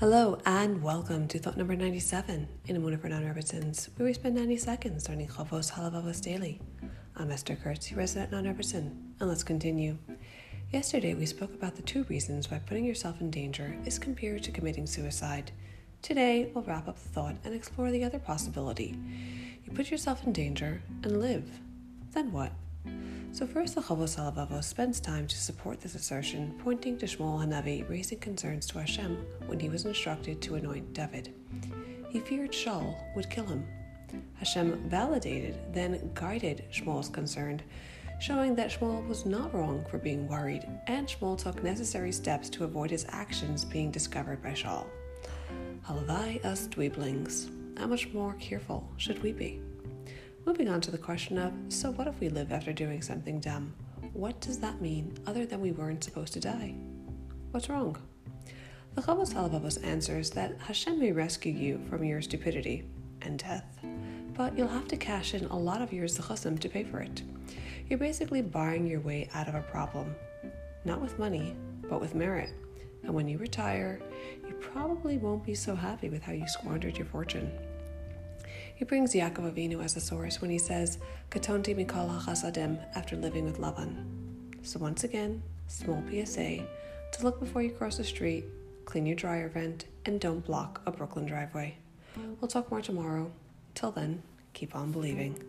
Hello and welcome to thought number 97 Emunah for Non-Rebbetzins, where we spend 90 seconds learning Chavos Halavavos daily. I'm Esther Kurtz, resident non-Rebbetzin, and let's continue. Yesterday we spoke about the two reasons why putting yourself in danger is compared to committing suicide. Today we'll wrap up the thought and explore the other possibility. You put yourself in danger and live. Then what? So first, the Chavos Halavavos spends time to support this assertion, pointing to Shmuel Hanavi raising concerns to Hashem when he was instructed to anoint David. He feared Shaul would kill him. Hashem validated, then guided Shmuel's concern, showing that Shmuel was not wrong for being worried, and Shmuel took necessary steps to avoid his actions being discovered by Shaul. Halavai us dweeblings. How much more careful should we be? Moving on to the question of so what if we live after doing something dumb? What does that mean other than we weren't supposed to die? What's wrong? The Chavos Halavavos answers that Hashem may rescue you from your stupidity and death, but you'll have to cash in a lot of your zechusim to pay for it. You're basically buying your way out of a problem, not with money, but with merit. And when you retire, you probably won't be so happy with how you squandered your fortune. He brings Yaakov Avinu as a source when he says, Katonti mikol hachasadim after living with Lavan. So once again, small PSA, to look before you cross the street, clean your dryer vent, and don't block a Brooklyn driveway. We'll talk more tomorrow. Till then, keep on believing.